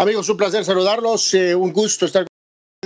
Amigos, un placer saludarlos. Eh, un gusto estar con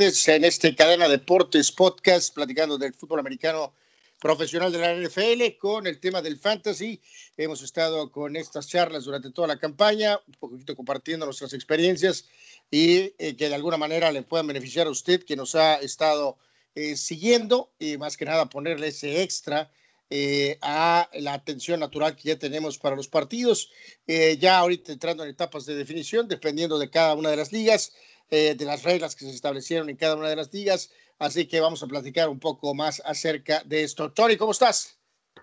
ustedes en este Cadena Deportes Podcast, platicando del fútbol americano profesional de la NFL con el tema del fantasy. Hemos estado con estas charlas durante toda la campaña, un poquito compartiendo nuestras experiencias y eh, que de alguna manera le puedan beneficiar a usted que nos ha estado eh, siguiendo y más que nada ponerle ese extra eh, a la atención natural que ya tenemos para los partidos. Eh, ya ahorita entrando en etapas de definición, dependiendo de cada una de las ligas, eh, de las reglas que se establecieron en cada una de las ligas. Así que vamos a platicar un poco más acerca de esto. Tony, ¿cómo estás?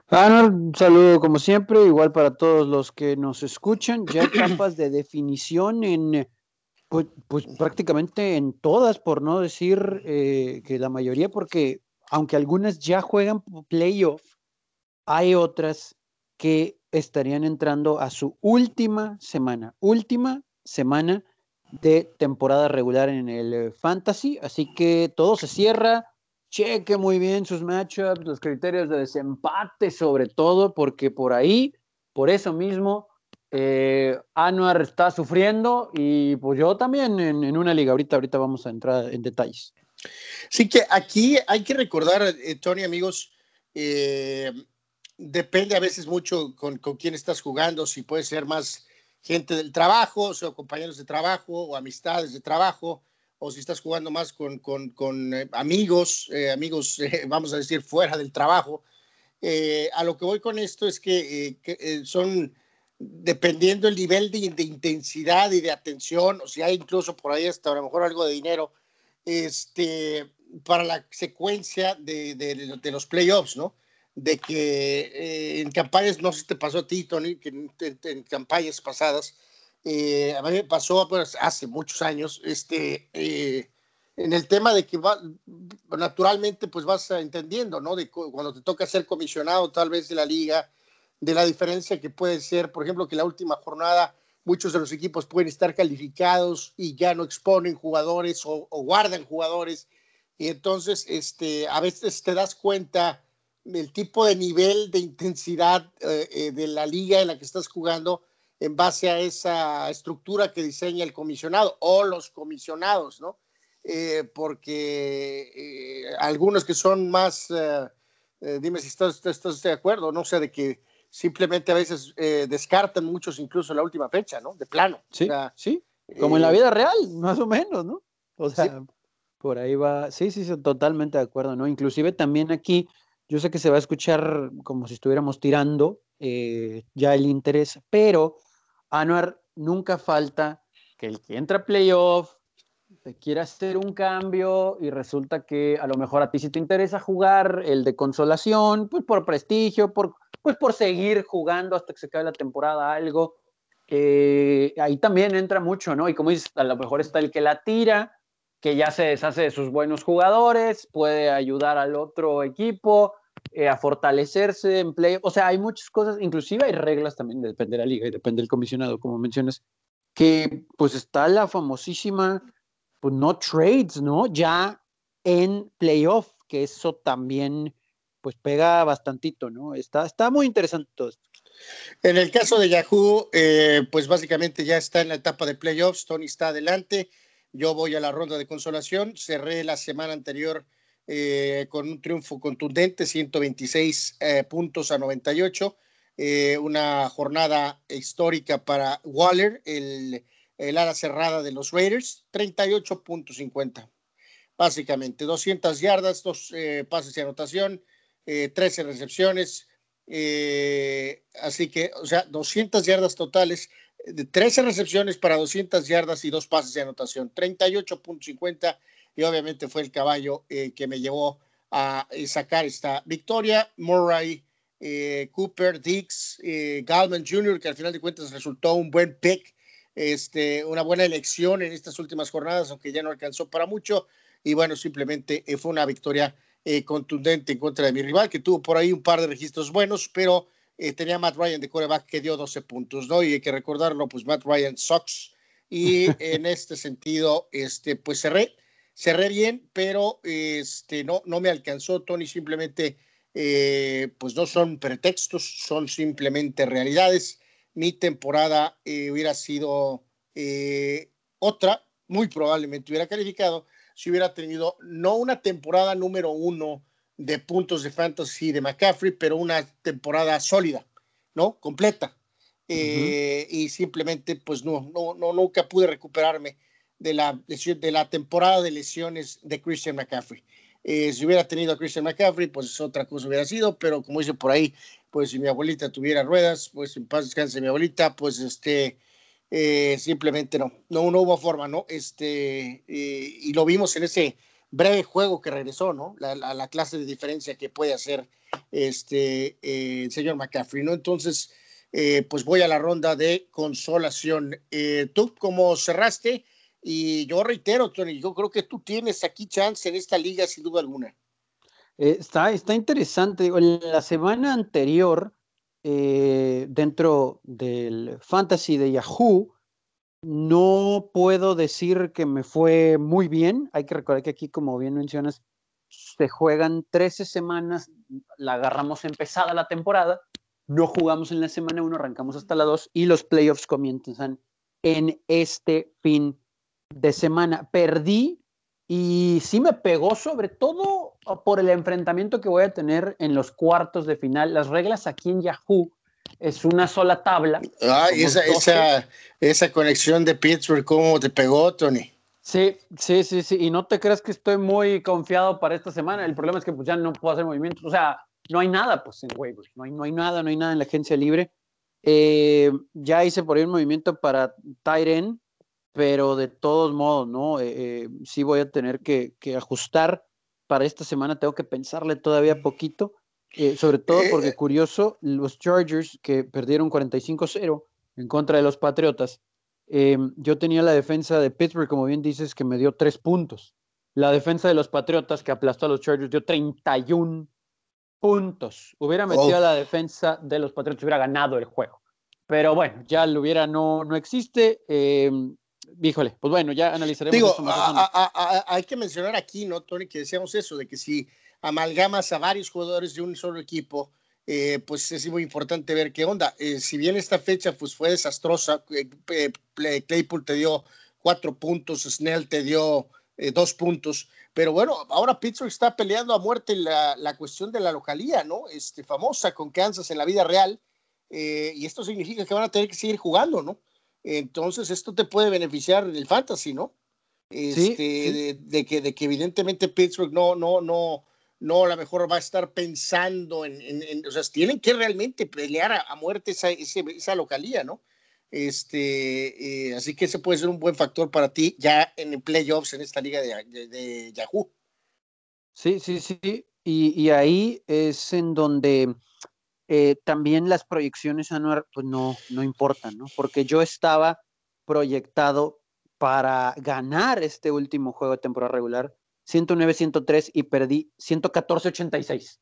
Arnold, un saludo como siempre, igual para todos los que nos escuchan. Ya etapas de definición en, pues, pues prácticamente en todas, por no decir que la mayoría, porque aunque algunas ya juegan playoff, hay otras que estarían entrando a su última semana, última semana de temporada regular en el eh, fantasy, así que todo se cierra, cheque muy bien sus matchups, los criterios de desempate sobre todo, porque por ahí, por eso mismo, eh, Anuar está sufriendo y pues yo también en, una liga, ahorita, ahorita vamos a entrar en detalles. Sí que aquí hay que recordar, eh, Tony, amigos, eh, depende a veces mucho con, con quién estás jugando, si puede ser más gente del trabajo, o compañeros de trabajo, o amistades de trabajo, o si estás jugando más con, con, con eh, amigos, eh, amigos, eh, vamos a decir, fuera del trabajo. a lo que voy con esto es que, son, dependiendo el nivel de, de, intensidad y de atención, o si hay incluso por ahí hasta a lo mejor algo de dinero, este, para la secuencia de, de, de los playoffs, ¿no? De que eh, en campañas, no sé si te pasó a ti, Tony, que en, campañas pasadas, eh, a mí me pasó pues, hace muchos años, este, eh, en el tema de que va, naturalmente pues vas entendiendo, ¿no? De cuando te toca ser comisionado tal vez de la liga, de la diferencia que puede ser, por ejemplo, que la última jornada muchos de los equipos pueden estar calificados y ya no exponen jugadores o, o guardan jugadores. Y entonces, este, a veces te das cuenta el tipo de nivel de intensidad eh, eh, de la liga en la que estás jugando en base a esa estructura que diseña el comisionado o los comisionados, ¿no? Eh, porque algunos que son más, dime si estás, estás, de acuerdo, no sé, de que simplemente a veces descartan muchos incluso la última fecha, ¿no? De plano. Sí, sí, como en la vida real, más o menos, ¿no? O sea, por ahí va, sí, sí, sí, totalmente de acuerdo, ¿no? Inclusive también aquí yo sé que se va a escuchar como si estuviéramos tirando eh, ya el interés, pero Anuar nunca falta que el que entra a playoff quiera hacer un cambio y resulta que a lo mejor a ti sí te interesa jugar el de consolación, pues por prestigio, por, pues por seguir jugando hasta que se acabe la temporada algo. Eh, ahí también entra mucho, ¿no? Y como dices, a lo mejor está el que la tira, que ya se deshace de sus buenos jugadores, puede ayudar al otro equipo, eh, a fortalecerse en play. O sea, hay muchas cosas, inclusive hay reglas también, depende de la liga y depende del comisionado, como mencionas, que pues está la famosísima, pues no trades, ¿no? Ya en playoff, que eso también pues pega bastantito, ¿no? Está, está muy interesante todo esto. En el caso de Yahoo, eh, pues básicamente ya está en la etapa de playoffs, Tony está adelante, yo voy a la ronda de consolación, cerré la semana anterior eh, con un triunfo contundente, 126 eh, puntos a 98. Eh, una jornada histórica para Waller, el, el ala cerrada de los Raiders, 38.50. Básicamente, 200 yardas, dos pases de anotación, 13 recepciones. así que, o sea, 200 yardas totales, 13 recepciones para 200 yardas y dos pases de anotación, 38.50 y obviamente fue el caballo eh, que me llevó a eh, sacar esta victoria. Murray, eh, Cooper, Dix, Galman Jr., que al final de cuentas resultó un buen pick, este, una buena elección en estas últimas jornadas, aunque ya no alcanzó para mucho. Y bueno, simplemente fue una victoria contundente en contra de mi rival, que tuvo por ahí un par de registros buenos, pero tenía Matt Ryan de coreback que dio 12 puntos, ¿no? Y hay que recordarlo, pues Matt Ryan sucks. Y en este sentido, este, pues cerré cerré bien, pero este, no, no me alcanzó, Tony, simplemente, eh, pues no son pretextos, son simplemente realidades. Mi temporada eh, hubiera sido eh, otra, muy probablemente hubiera calificado si hubiera tenido no una temporada número uno de puntos de fantasy de McCaffrey, pero una temporada sólida, ¿no? Completa. Eh, y simplemente, pues no, no, no, nunca pude recuperarme de la, de la temporada de lesiones de Christian McCaffrey. Eh, si hubiera tenido a Christian McCaffrey, pues otra cosa hubiera sido, pero como dice por ahí, pues si mi abuelita tuviera ruedas, pues en paz descanse mi abuelita, pues este, eh, simplemente no, no, no hubo forma, ¿no? Este, y lo vimos en ese breve juego que regresó, ¿no? La, la, clase de diferencia que puede hacer este, eh, el señor McCaffrey, ¿no? Entonces, eh, pues voy a la ronda de consolación. Eh, tú, como cerraste, y yo reitero, Tony, yo creo que tú tienes aquí chance en esta liga, sin duda alguna. está, está interesante. En la semana anterior, dentro del Fantasy de Yahoo, no puedo decir que me fue muy bien. Hay que recordar que aquí, como bien mencionas, se juegan 13 semanas, la agarramos empezada la temporada, no jugamos en la semana 1, arrancamos hasta la 2 y los playoffs comienzan en este fin de semana. Perdí y sí me pegó sobre todo por el enfrentamiento que voy a tener en los cuartos de final. Las reglas aquí en Yahoo es una sola tabla. Ah, esa, esa, esa conexión de Pittsburgh, ¿cómo te pegó, Tony? Sí, sí, sí, sí. Y no te creas que estoy muy confiado para esta semana. El problema es que pues, ya no puedo hacer movimientos. O sea, no hay nada pues en waivers. No hay, no hay nada, no hay nada en la agencia libre. Eh, ya hice por ahí un movimiento para Tyren, pero de todos modos, ¿no? Eh, eh, sí voy a tener que, que ajustar para esta semana. Tengo que pensarle todavía poquito. Eh, sobre todo porque, eh, curioso, los Chargers que perdieron 45-0 en contra de los Patriotas, em, yo tenía la defensa de Pittsburgh, como bien dices, que me dio tres puntos. La defensa de los Patriotas que aplastó a los Chargers dio 31 puntos. Hubiera metido a la defensa de los Patriotas, hubiera ganado el juego. Pero bueno, ya lo hubiera, no, no existe. Eh, híjole, pues bueno, ya analizaremos. Digo, hay que mencionar aquí, ¿no, Tony, que decíamos eso, de que si amalgamas a varios jugadores de un solo equipo, eh, pues es muy importante ver qué onda. Eh, si bien esta fecha pues, fue desastrosa, eh, Claypool te dio cuatro puntos, Snell te dio dos puntos, pero bueno, ahora Pittsburgh está peleando a muerte la, la cuestión de la localía, ¿no? Este, famosa con Kansas en la vida real, y esto significa que van a tener que seguir jugando, ¿no? Entonces, esto te puede beneficiar del fantasy, ¿no? Este, De, que, de que evidentemente Pittsburgh no, no, no, no a lo mejor va a estar pensando en, o sea, tienen que realmente pelear a, muerte esa, localía, ¿no? Este, eh, así que ese puede ser un buen factor para ti ya en playoffs en esta liga de, Yahoo. Sí, sí, sí. Y, y, ahí es en donde eh, también las proyecciones anuales pues no, no importan, ¿no? Porque yo estaba proyectado para ganar este último juego de temporada regular 109-103 y perdí 114-86.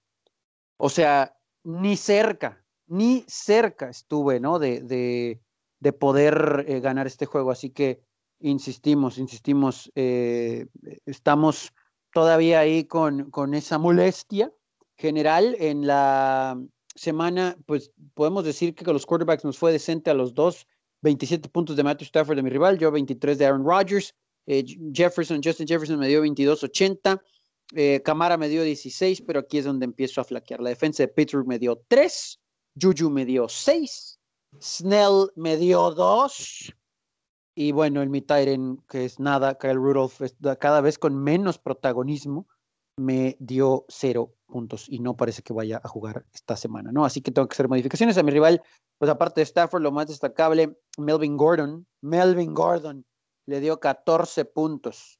O sea, ni cerca, ni cerca estuve, ¿no? De, de, poder eh, ganar este juego. Así que insistimos, insistimos, eh, estamos todavía ahí con, con esa molestia general. En la semana, pues podemos decir que con los quarterbacks nos fue decente a los dos. 27 puntos de Matthew Stafford de mi rival, yo 23 de Aaron Rodgers. Eh, Jefferson, Justin Jefferson me dio 22.80. Eh, Camara me dio 16, pero aquí es donde empiezo a flaquear. La defensa de Pittsburgh me dio 3. Juju me dio 6. Snell me dio 2. Y bueno, el Mitairen, que es nada, Kyle Rudolph, cada vez con menos protagonismo, me dio 0 puntos y no parece que vaya a jugar esta semana, ¿no? Así que tengo que hacer modificaciones a mi rival. Pues aparte de Stafford, lo más destacable, Melvin Gordon. Melvin Gordon le dio 14 puntos.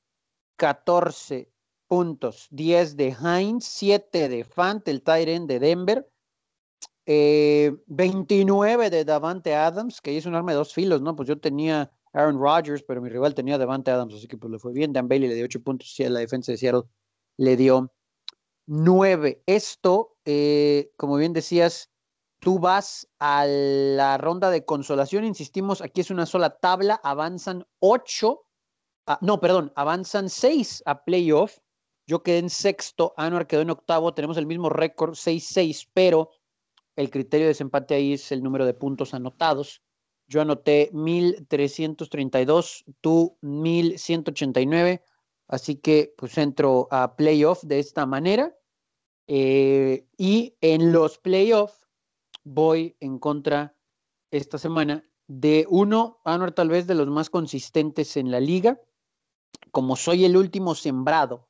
14 puntos. 10 de Heinz, 7 de Fant, el Tyren de Denver. 29 eh, de Davante Adams, que hizo un arma de dos filos, ¿no? Pues yo tenía Aaron Rodgers, pero mi rival tenía Davante Adams, así que pues le fue bien. Dan Bailey le dio 8 puntos, y la defensa de Seattle le dio 9. Esto, eh, como bien decías, Tú vas a la ronda de consolación, insistimos, aquí es una sola tabla, avanzan ocho, no, perdón, avanzan seis a playoff. Yo quedé en sexto, Anuar quedó en octavo, tenemos el mismo récord, 6-6, pero el criterio de desempate ahí es el número de puntos anotados. Yo anoté 1332, tú 1189. Así que pues entro a playoff de esta manera. Eh, y en los playoffs voy en contra esta semana de uno, Anuar tal vez de los más consistentes en la liga. Como soy el último sembrado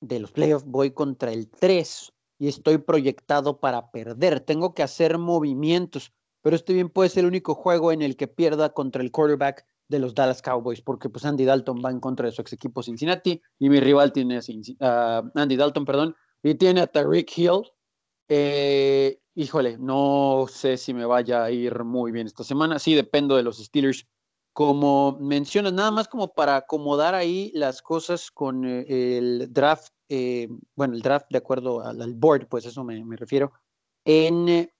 de los playoffs, voy contra el 3 y estoy proyectado para perder. Tengo que hacer movimientos, pero este bien puede ser el único juego en el que pierda contra el quarterback de los Dallas Cowboys, porque pues Andy Dalton va en contra de su ex equipo Cincinnati y mi rival tiene a Andy Dalton, perdón, y tiene a Tariq Hill. Eh, híjole, no sé si me vaya a ir muy bien esta semana. Sí, dependo de los Steelers. Como mencionas, nada más como para acomodar ahí las cosas con eh, el draft, eh, bueno, el draft de acuerdo al, board, pues eso me, refiero. En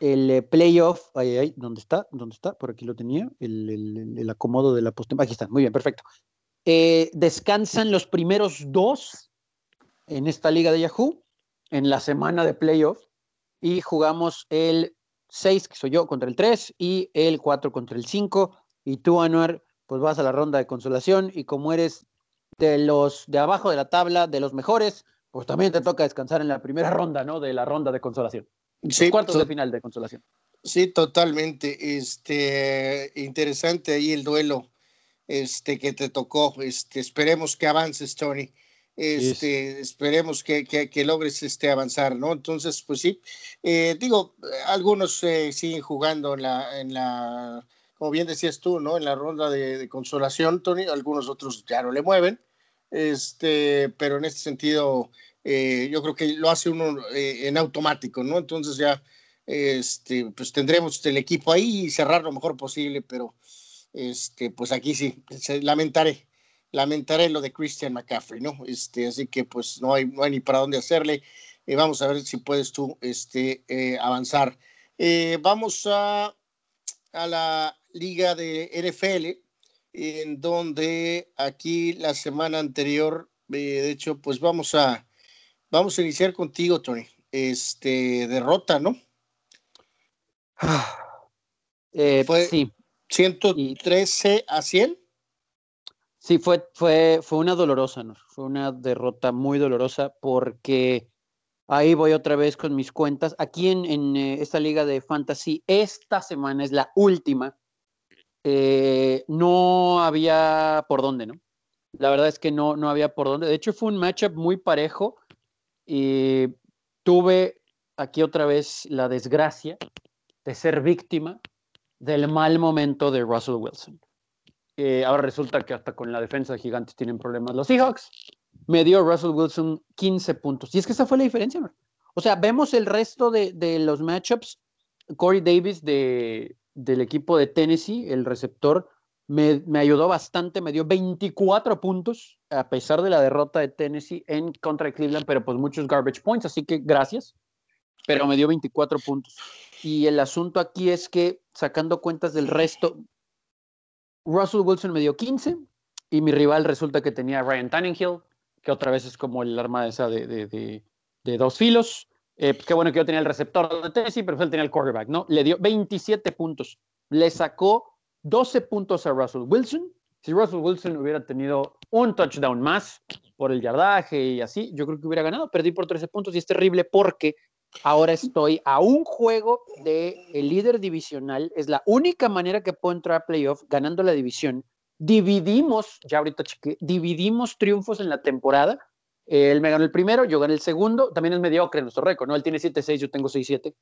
el playoff, ahí, ahí, ¿dónde está? ¿Dónde está? Por aquí lo tenía, el, acomodo de la postemporada. Aquí está, muy bien, perfecto. descansan los primeros dos en esta liga de Yahoo en la semana de playoff y jugamos el 6, que soy yo, contra el 3 y el 4 contra el 5. Y tú, Anuar, pues vas a la ronda de consolación y como eres de los de abajo de la tabla, de los mejores, pues también te toca descansar en la primera ronda, ¿no? De la ronda de consolación. Sí, cuartos de final de consolación. Sí, totalmente. Este, interesante ahí el duelo este, que te tocó. Este, esperemos que avances, Tony este, esperemos que, que, logres este, avanzar, ¿no? Entonces, pues sí, eh, digo, algunos eh, siguen jugando en la, en la, como bien decías tú, ¿no? En la ronda de, consolación, Tony, algunos otros ya no le mueven, este, pero en este sentido, eh, yo creo que lo hace uno en automático, ¿no? Entonces ya, este, pues tendremos el equipo ahí y cerrar lo mejor posible, pero, este, pues aquí sí, lamentaré lamentaré lo de Christian McCaffrey, ¿no? Este, así que pues no hay, no hay ni para dónde hacerle. Eh, vamos a ver si puedes tú este, eh, avanzar. Eh, vamos a, a la liga de NFL, en donde aquí la semana anterior, de hecho, pues vamos a, vamos a iniciar contigo, Tony. Este, derrota, ¿no? Fue sí. 113 a 100. Sí, fue, fue, fue una dolorosa, ¿no? Fue una derrota muy dolorosa porque ahí voy otra vez con mis cuentas. Aquí en, en eh, esta liga de fantasy, esta semana es la última. Eh, no había por dónde, ¿no? La verdad es que no, no había por dónde. De hecho, fue un matchup muy parejo y tuve aquí otra vez la desgracia de ser víctima del mal momento de Russell Wilson. Ahora resulta que hasta con la defensa de gigantes tienen problemas los Seahawks. Me dio Russell Wilson 15 puntos. Y es que esa fue la diferencia. ¿no? O sea, vemos el resto de, de los matchups. Corey Davis de, del equipo de Tennessee, el receptor, me, me, ayudó bastante. Me dio 24 puntos a pesar de la derrota de Tennessee en contra de Cleveland, pero pues muchos garbage points. Así que gracias. Pero me dio 24 puntos. Y el asunto aquí es que sacando cuentas del resto, Russell Wilson me dio 15 y mi rival resulta que tenía Ryan Tannehill, que otra vez es como el arma esa de, de, dos filos. Eh, qué bueno que yo tenía el receptor de Tennessee, pero él tenía el quarterback, ¿no? Le dio 27 puntos. Le sacó 12 puntos a Russell Wilson. Si Russell Wilson hubiera tenido un touchdown más por el yardaje y así, yo creo que hubiera ganado. Perdí por 13 puntos y es terrible porque Ahora estoy a un juego del el líder divisional. Es la única manera que puedo entrar a playoff ganando la división. Dividimos, ya ahorita chequé, dividimos triunfos en la temporada. Él me ganó el primero, yo gané el segundo. También es mediocre nuestro récord, ¿no? Él tiene 7-6, yo tengo 6-7.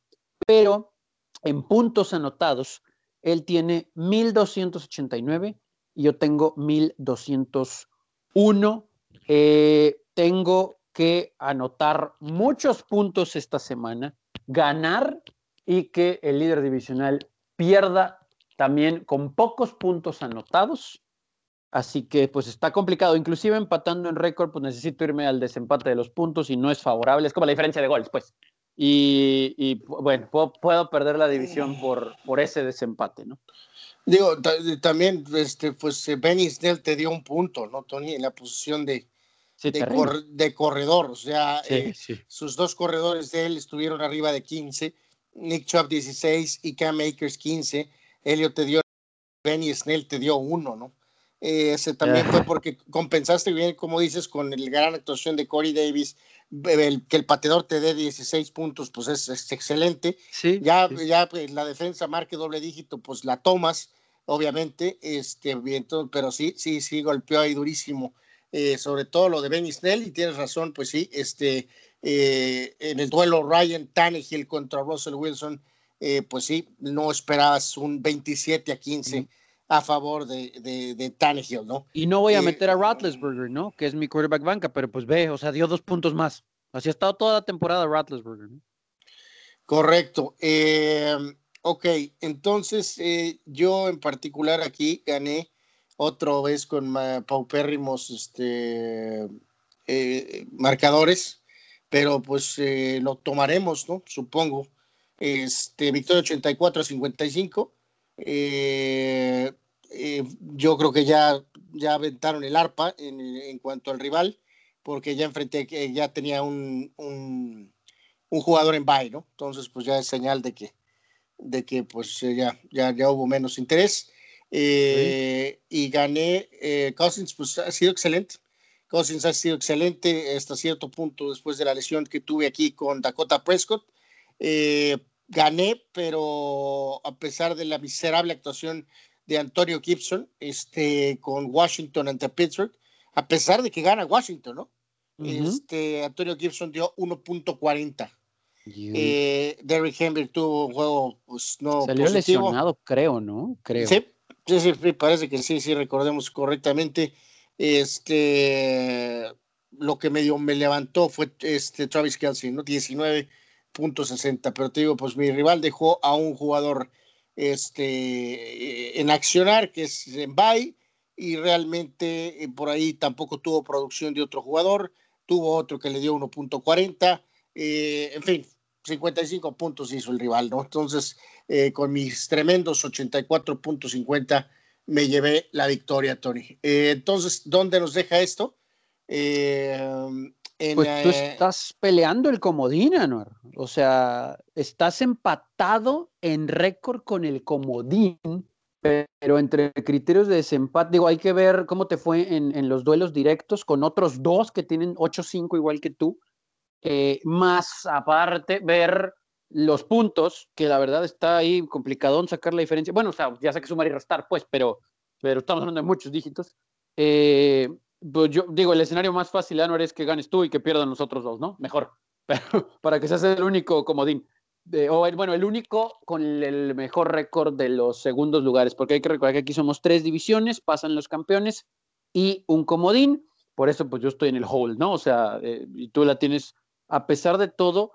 Pero en puntos anotados, él tiene 1289 y yo tengo 1201. Eh, tengo que anotar muchos puntos esta semana, ganar y que el líder divisional pierda también con pocos puntos anotados. Así que pues está complicado, inclusive empatando en récord, pues necesito irme al desempate de los puntos y no es favorable, es como la diferencia de goles, pues. Y, bueno, puedo, perder la división por, por ese desempate, ¿no? Digo, también, este, pues Benny Snell te dio un punto, ¿no, Tony? En la posición de, de, corredor. O sea, eh, sus dos corredores de él estuvieron arriba de 15, Nick Chubb 16 y Cam Akers 15. Elliot te dio Benny Snell te dio uno, ¿no? Eh, ese también fue porque compensaste bien, como dices, con la gran actuación de Corey Davis, que el pateador te dé 16 puntos, pues es, excelente. Sí, ya, ya pues, la defensa marque doble dígito, pues la tomas, obviamente, este, bien, pero sí, sí, sí, golpeó ahí durísimo, eh, sobre todo lo de Benny Snell, y tienes razón, pues sí, este, eh, en el duelo Ryan Tannehill contra Russell Wilson, pues sí, no esperabas un 27 a 15 a favor de, de, de Tannehill, ¿no? Y no voy a eh, meter a Roethlisberger, ¿no? Que es mi quarterback banca, pero pues ve, o sea, dio dos puntos más. Así ha estado toda la temporada Roethlisberger, ¿no? Correcto. Eh, ok, entonces eh, yo en particular aquí gané otra vez con paupérrimos este, marcadores, pero pues lo tomaremos, ¿no? Supongo. Este, victoria 84 a 55. Eh, eh, yo creo que ya, ya aventaron el arpa en, cuanto al rival, porque ya enfrenté que ya tenía un, un, jugador en bye, ¿no? Entonces, pues ya es señal de que, de que pues eh, ya, ya, ya hubo menos interés. Eh, y gané. Cousins, pues ha sido excelente. Cousins ha sido excelente hasta cierto punto después de la lesión que tuve aquí con Dakota Prescott. gané, pero a pesar de la miserable actuación de Antonio Gibson este, con Washington ante Pittsburgh, a pesar de que gana Washington, ¿no? este, Antonio Gibson dio 1.40. Eh, Derrick Henry tuvo un juego, pues no. Salió lesionado, creo, ¿no? Creo. Sí, sí, sí, parece que sí, sí, recordemos correctamente. Este, lo que medio me levantó fue este Travis Kelsey, ¿no? 19.60, pero te digo, pues mi rival dejó a un jugador este, en accionar, que es en Bay, y realmente eh, por ahí tampoco tuvo producción de otro jugador, tuvo otro que le dio 1.40, eh, en fin, 55 puntos hizo el rival, ¿no? Entonces, eh, con mis tremendos 84.50 me llevé la victoria, Tony. entonces, ¿dónde nos deja esto? pues tú estás peleando el comodín, Anuar. O sea, estás empatado en récord con el comodín, pero entre criterios de desempate, digo, hay que ver cómo te fue en, los duelos directos con otros dos que tienen 8-5 igual que tú. Eh, más aparte, ver los puntos, que la verdad está ahí complicado sacar la diferencia. Bueno, o sea, ya sé que sumar y restar, pues, pero, pero estamos hablando de muchos dígitos. Eh, pues yo digo, el escenario más fácil, Anuar, es que ganes tú y que pierdan los otros dos, ¿no? Mejor, pero para que seas el único comodín. o bueno, el único con el mejor récord de los segundos lugares, porque hay que recordar que aquí somos tres divisiones, pasan los campeones y un comodín, por eso pues yo estoy en el hole, ¿no? O sea, eh, y tú la tienes, a pesar de todo,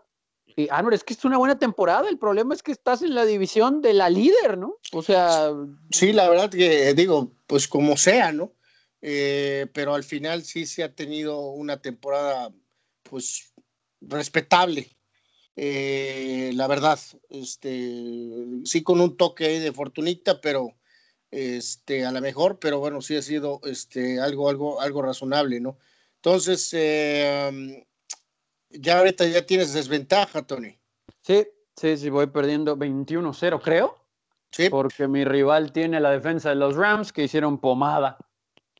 y, ah, es que es una buena temporada, el problema es que estás en la división de la líder, ¿no? O sea... Sí, la verdad que digo, pues como sea, ¿no? Eh, pero al final sí se ha tenido una temporada pues respetable. Eh, la verdad, este, sí con un toque de fortunita, pero este, a lo mejor, pero bueno, sí ha sido este, algo, algo, algo razonable, ¿no? Entonces, eh, ya ahorita ya tienes desventaja, Tony. Sí, sí, sí, voy perdiendo 21-0, creo. Sí. Porque mi rival tiene la defensa de los Rams que hicieron pomada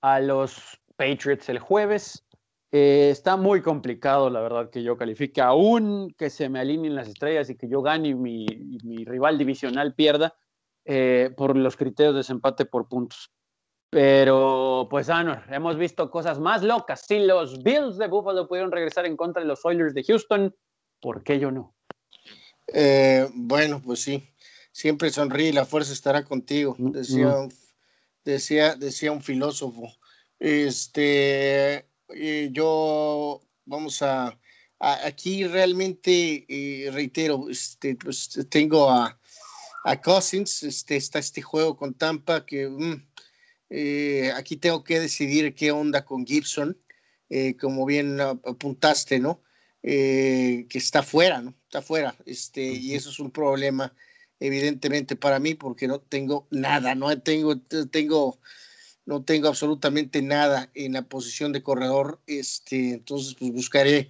a los Patriots el jueves. Eh, está muy complicado, la verdad, que yo califique, aún que se me alineen las estrellas y que yo gane y mi, mi rival divisional pierda eh, por los criterios de desempate por puntos. Pero, pues, Anor, hemos visto cosas más locas. Si los Bills de Buffalo pudieron regresar en contra de los Oilers de Houston, ¿por qué yo no? Eh, bueno, pues sí, siempre sonríe, la fuerza estará contigo, mm, decía mm decía, decía un filósofo. Este, eh, yo, vamos a, aquí realmente, eh, reitero, este, pues tengo a, a Cousins, este, está este juego con Tampa que mm, eh, aquí tengo que decidir qué onda con Gibson, como bien apuntaste, ¿no? que está fuera, ¿no? Está fuera, este, y eso es un problema evidentemente para mí, porque no tengo nada, no tengo, tengo, no tengo absolutamente nada en la posición de corredor. Este, entonces, pues buscaré.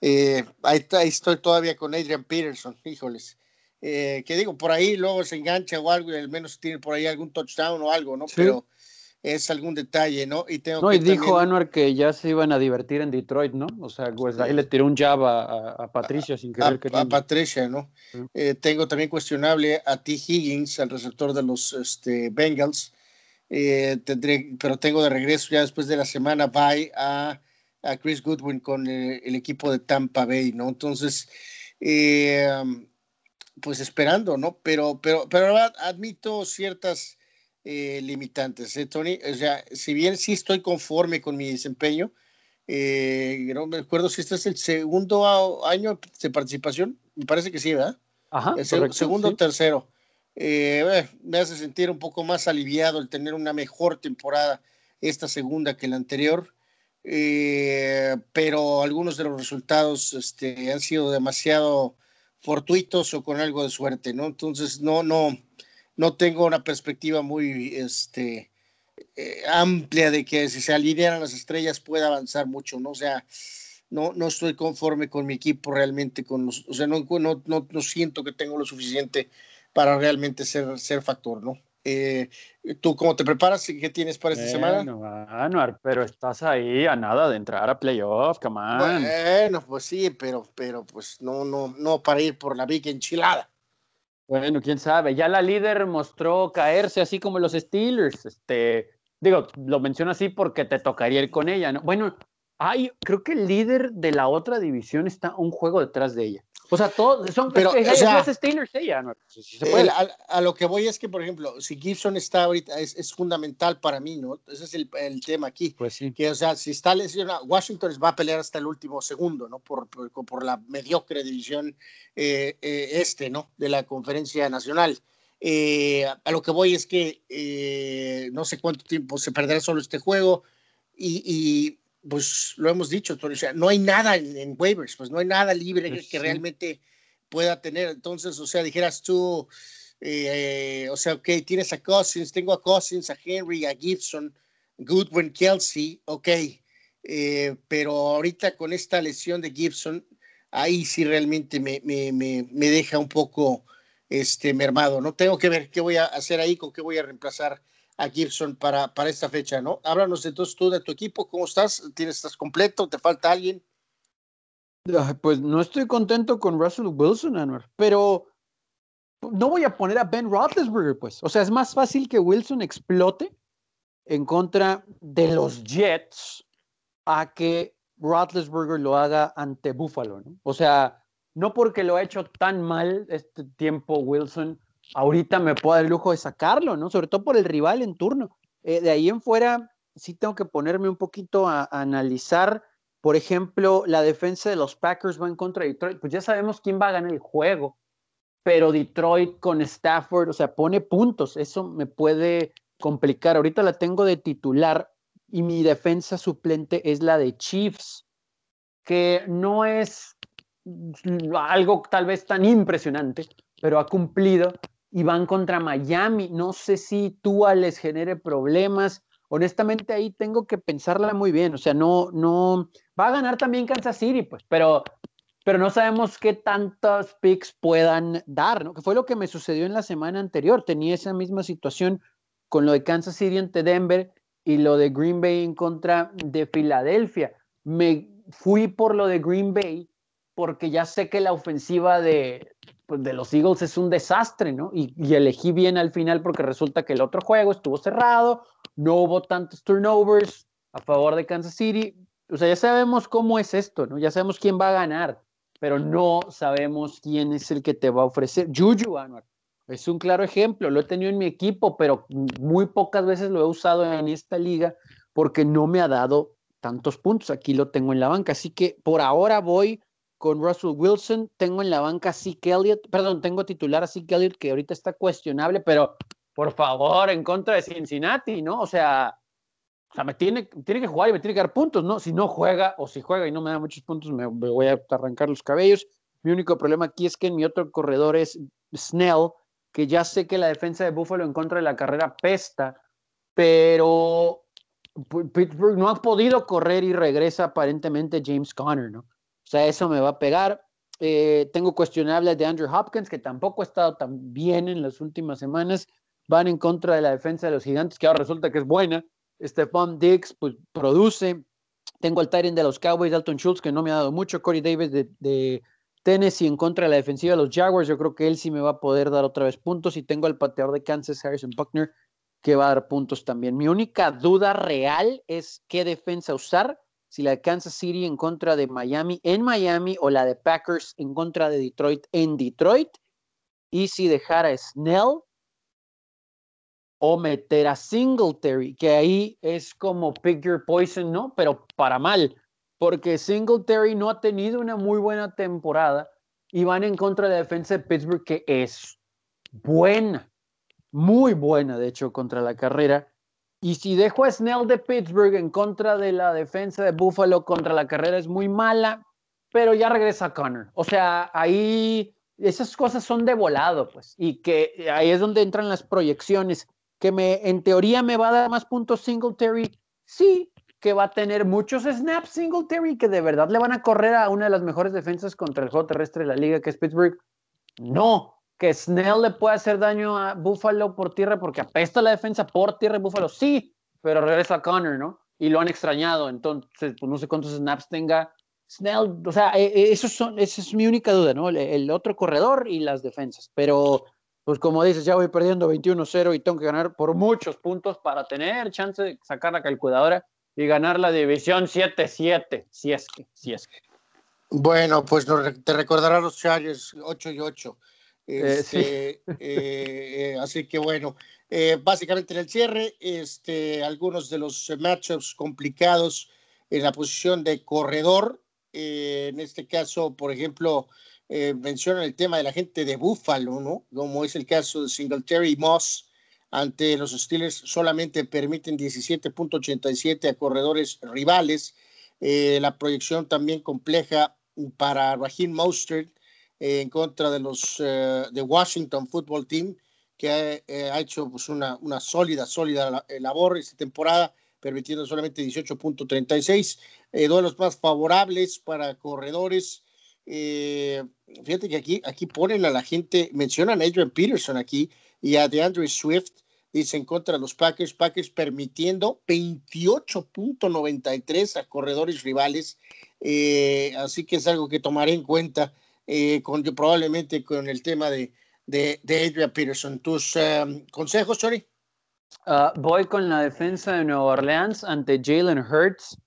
Eh, ahí, estoy todavía con Adrian Peterson, híjoles. Eh, que digo, por ahí luego se engancha o algo y al menos tiene por ahí algún touchdown o algo, ¿no? Pero es algún detalle, ¿no? Y tengo no, y dijo Anuar que ya se iban a divertir en Detroit, ¿no? O sea, pues ahí le tiró un jab a, a Patricia sin querer a, a Patricia, ¿no? Eh, tengo también cuestionable a T. Higgins, el receptor de los este, Bengals. Eh, tendré, pero tengo de regreso ya después de la semana bye a, a Chris Goodwin con el, el, equipo de Tampa Bay, ¿no? Entonces, eh, pues esperando, ¿no? Pero, pero, pero admito ciertas eh, limitantes, ¿eh, Tony? O sea, si bien sí estoy conforme con mi desempeño, eh, no me acuerdo si este es el segundo año de participación, me parece que sí, ¿verdad? Ajá. El segundo o tercero. Eh, me hace sentir un poco más aliviado el tener una mejor temporada esta segunda que la anterior. pero algunos de los resultados este, han sido demasiado fortuitos o con algo de suerte, ¿no? Entonces, no, no, no tengo una perspectiva muy este, eh, amplia de que si se alinearan las estrellas pueda avanzar mucho, ¿no? O sea, no, no estoy conforme con mi equipo realmente, con los, o sea, no, no, no, siento que tengo lo suficiente para realmente ser, ser factor, ¿no? Eh, ¿Tú cómo te preparas y qué tienes para esta semana? Bueno, pero estás ahí a nada de entrar a playoff, come on. Bueno, pues sí, pero, pero pues no, no, no para ir por la big enchilada. Bueno, quién sabe. Ya la líder mostró caerse así como los Steelers. Este, digo, lo menciono así porque te tocaría ir con ella, ¿no? Bueno, hay, creo que el líder de la otra división está un juego detrás de ella. O sea, todos son pero, o sea, Steelers ella, ¿no? a, lo que voy es que, por ejemplo, si Gibson está ahorita, es, es fundamental para mí, ¿no? Ese es el, el, tema aquí. Pues sí. Que, o sea, si está lesionado, Washington va a pelear hasta el último segundo, ¿no? Por, por, por la mediocre división eh, eh, este, ¿no? De la conferencia nacional. Eh, a lo que voy es que no sé cuánto tiempo se perderá solo este juego y, y pues lo hemos dicho, o sea, no hay nada en, waivers, pues no hay nada libre pues que, realmente pueda tener. Entonces, o sea, dijeras tú, eh, o sea, ok, tienes a Cousins, tengo a Cousins, a Henry, a Gibson, Goodwin, Kelsey, ok, eh, pero ahorita con esta lesión de Gibson, ahí sí realmente me, me, me, me, deja un poco este, mermado, ¿no? Tengo que ver qué voy a hacer ahí, con qué voy a reemplazar a Gibson para, para esta fecha, ¿no? Háblanos entonces tú de tu equipo, ¿cómo estás? ¿Tienes, ¿Estás completo? ¿Te falta alguien? Pues no estoy contento con Russell Wilson, Anwar, pero no voy a poner a Ben Roethlisberger, pues. O sea, es más fácil que Wilson explote en contra de los Jets a que Roethlisberger lo haga ante Buffalo, ¿no? O sea, no porque lo ha hecho tan mal este tiempo Wilson, ahorita me puedo dar el lujo de sacarlo, ¿no? Sobre todo por el rival en turno. Eh, de ahí en fuera, sí tengo que ponerme un poquito a, analizar, por ejemplo, la defensa de los Packers va en contra de Detroit. Pues ya sabemos quién va a ganar el juego, pero Detroit con Stafford, o sea, pone puntos. Eso me puede complicar. Ahorita la tengo de titular y mi defensa suplente es la de Chiefs, que no es algo tal vez tan impresionante, pero ha cumplido y van contra Miami. No sé si Tua les genere problemas. Honestamente, ahí tengo que pensarla muy bien. O sea, no, no. Va a ganar también Kansas City, pues, pero, pero no sabemos qué tantos picks puedan dar, ¿no? Que fue lo que me sucedió en la semana anterior. Tenía esa misma situación con lo de Kansas City ante Denver y lo de Green Bay en contra de Filadelfia. Me fui por lo de Green Bay porque ya sé que la ofensiva de, pues, de los Eagles es un desastre, ¿no? Y, elegí bien al final porque resulta que el otro juego estuvo cerrado, no hubo tantos turnovers a favor de Kansas City. O sea, ya sabemos cómo es esto, ¿no? Ya sabemos quién va a ganar, pero no sabemos quién es el que te va a ofrecer. Juju es un claro ejemplo, lo he tenido en mi equipo, pero muy pocas veces lo he usado en esta liga porque no me ha dado tantos puntos. Aquí lo tengo en la banca, así que por ahora voy con Russell Wilson. Tengo en la banca a Zeke Elliott, perdón, tengo titular a Zeke Elliott que ahorita está cuestionable, pero por favor, en contra de Cincinnati, ¿no? O sea, o sea me tiene, tiene que jugar y me tiene que dar puntos, ¿no? Si no juega o si juega y no me da muchos puntos, me, voy a arrancar los cabellos. Mi único problema aquí es que mi otro corredor es Snell, que ya sé que la defensa de Buffalo en contra de la carrera pesta, pero Pittsburgh no ha podido correr y regresa aparentemente James Conner, ¿no? O sea, eso me va a pegar. Eh, tengo cuestionable de Andrew Hopkins, que tampoco ha estado tan bien en las últimas semanas. Van en contra de la defensa de los gigantes, que ahora resulta que es buena. Stephon Diggs, pues produce. Tengo al Tyrant de los Cowboys, Dalton Schultz, que no me ha dado mucho. Corey Davis de, de Tennessee en contra de la defensiva de los Jaguars. Yo creo que él sí me va a poder dar otra vez puntos. Y tengo al pateador de Kansas, Harrison Buckner, que va a dar puntos también. Mi única duda real es qué defensa usar. Si la de Kansas City en contra de Miami en Miami o la de Packers en contra de Detroit en Detroit. Y si dejar a Snell o meter a Singletary, que ahí es como pick your poison, ¿no? Pero para mal porque Singletary no ha tenido una muy buena temporada y van en contra de la defensa de Pittsburgh, que es buena, muy buena, de hecho, contra la carrera. Y si dejo a Snell de Pittsburgh en contra de la defensa de Buffalo contra la carrera, es muy mala, pero ya regresa Connor. O sea, ahí esas cosas son de volado, pues, y que ahí es donde entran las proyecciones, que me, en teoría me va a dar más puntos Singletary, sí, que va a tener muchos snaps Singletary que de verdad le van a correr a una de las mejores defensas contra el juego terrestre de la liga, que es Pittsburgh. No, que Snell le puede hacer daño a Buffalo por tierra porque apesta la defensa por tierra de Buffalo, sí, pero regresa a Connor, ¿no? Y lo han extrañado, entonces pues no sé cuántos snaps tenga Snell, o sea, e, e, esos son, esa es mi única duda, ¿no? El, otro corredor y las defensas, pero pues como dices, ya voy perdiendo 21-0 y tengo que ganar por muchos puntos para tener chance de sacar la calculadora y ganar la división 7-7, si es que, si es que. Bueno, pues te recordará los Chargers 8 y 8. Eh, este, eh, eh, así que bueno, básicamente en el cierre, este, algunos de los matchups complicados en la posición de corredor. en este caso, por ejemplo, mencionan el tema de la gente de Buffalo, ¿no? Como es el caso de Singletary y Moss ante los Steelers solamente permiten 17.87 a corredores rivales. La proyección también compleja para Raheem Mostert eh, en contra de los eh, de Washington Football Team, que ha, hecho pues, una, una, sólida, sólida labor esta temporada, permitiendo solamente 18.36. duelos más favorables para corredores. fíjate que aquí, aquí ponen a la gente, mencionan a Adrian Peterson aquí, y a DeAndre Swift, dice en contra los Packers, Packers permitiendo 28.93 a corredores rivales, eh, así que es algo que tomaré en cuenta eh, con, probablemente con el tema de, de, Adrian Peterson. ¿Tus um, consejos, Sorry? Ah, voy con la defensa de Nueva Orleans ante Jalen Hurts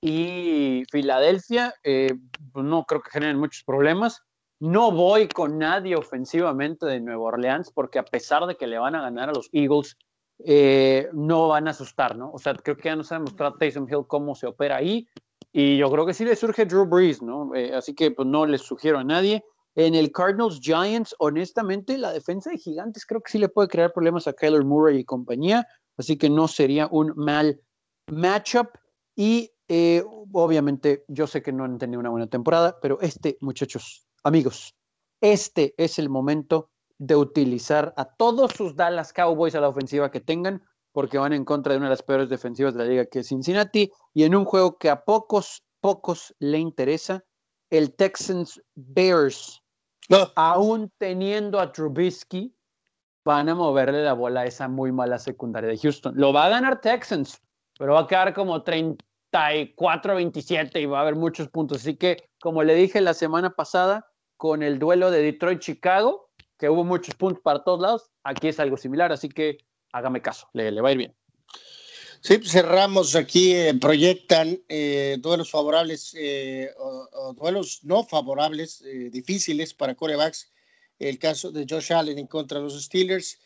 y Filadelfia. Eh, pues no creo que generen muchos problemas. No voy con nadie ofensivamente de Nueva Orleans porque a pesar de que le van a ganar a los Eagles, eh, no van a asustar, ¿no? O sea, creo que ya nos ha demostrado Taysom Hill cómo se opera ahí y yo creo que sí le surge Drew Brees, ¿no? Eh, así que pues no les sugiero a nadie. En el Cardinals Giants, honestamente, la defensa de Gigantes creo que sí le puede crear problemas a Kyler Murray y compañía, así que no sería un mal matchup. Y eh, obviamente yo sé que no han tenido una buena temporada, pero este, muchachos, Amigos, este es el momento de utilizar a todos sus Dallas Cowboys a la ofensiva que tengan, porque van en contra de una de las peores defensivas de la liga, que es Cincinnati, y en un juego que a pocos, pocos le interesa, el Texans Bears, aún teniendo a Trubisky, van a moverle la bola a esa muy mala secundaria de Houston. Lo va a ganar Texans, pero va a quedar como 34-27 y va a haber muchos puntos. Así que, como le dije la semana pasada, con el duelo de Detroit-Chicago, que hubo muchos puntos para todos lados. Aquí es algo similar, así que hágame caso, le, va a ir bien. Sí, pues cerramos aquí, eh, proyectan eh, duelos favorables eh, o, duelos no favorables, difíciles para corebacks. El caso de Josh Allen en contra de los Steelers.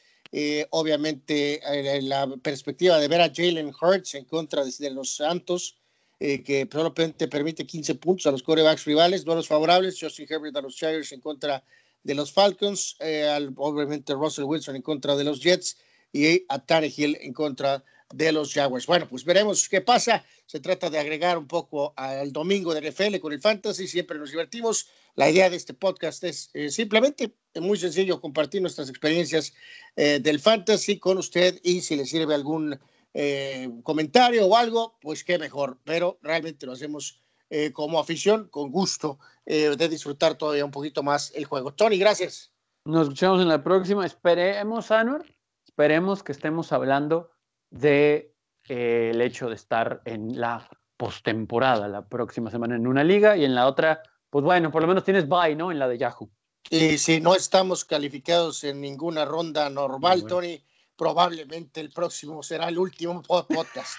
obviamente, la perspectiva de ver a Jalen Hurts en contra de los Santos que probablemente permite 15 puntos a los corebacks rivales, duelos favorables, Justin Herbert a los Chargers en contra de los Falcons, eh, obviamente Russell Wilson en contra de los Jets y a Hill en contra de los Jaguars. Bueno, pues veremos qué pasa. Se trata de agregar un poco al domingo de NFL con el Fantasy, siempre nos divertimos. La idea de este podcast es eh, simplemente, muy sencillo, compartir nuestras experiencias del Fantasy con usted y si le sirve algún eh, comentario o algo, pues qué mejor, pero realmente lo hacemos como afición, con gusto de disfrutar todavía un poquito más el juego. Tony, gracias. Nos escuchamos en la próxima. Esperemos, Anor, esperemos que estemos hablando de el hecho de estar en la postemporada la próxima semana en una liga y en la otra, pues bueno, por lo menos tienes bye, ¿no? En la de Yahoo. Y si no estamos calificados en ninguna ronda normal, Tony, probablemente el próximo será el último podcast.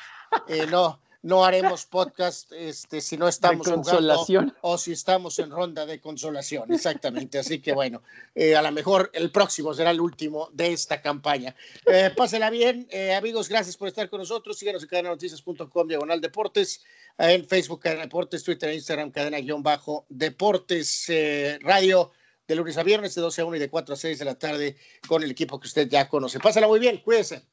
Eh, no, no haremos podcast este, si no estamos jugando o si estamos en ronda de consolación, exactamente. Así que bueno, eh, a lo mejor el próximo será el último de esta campaña. Eh, pásela bien, eh, amigos, gracias por estar con nosotros. Síganos en cadenanoticias.com, diagonal deportes, en Facebook, Cadena Deportes, Twitter e Instagram, cadena-deportes, radio de lunes a viernes de 12 a 1 y de 4 a 6 de la tarde con el equipo que usted ya conoce. Pásala muy bien, cuídese.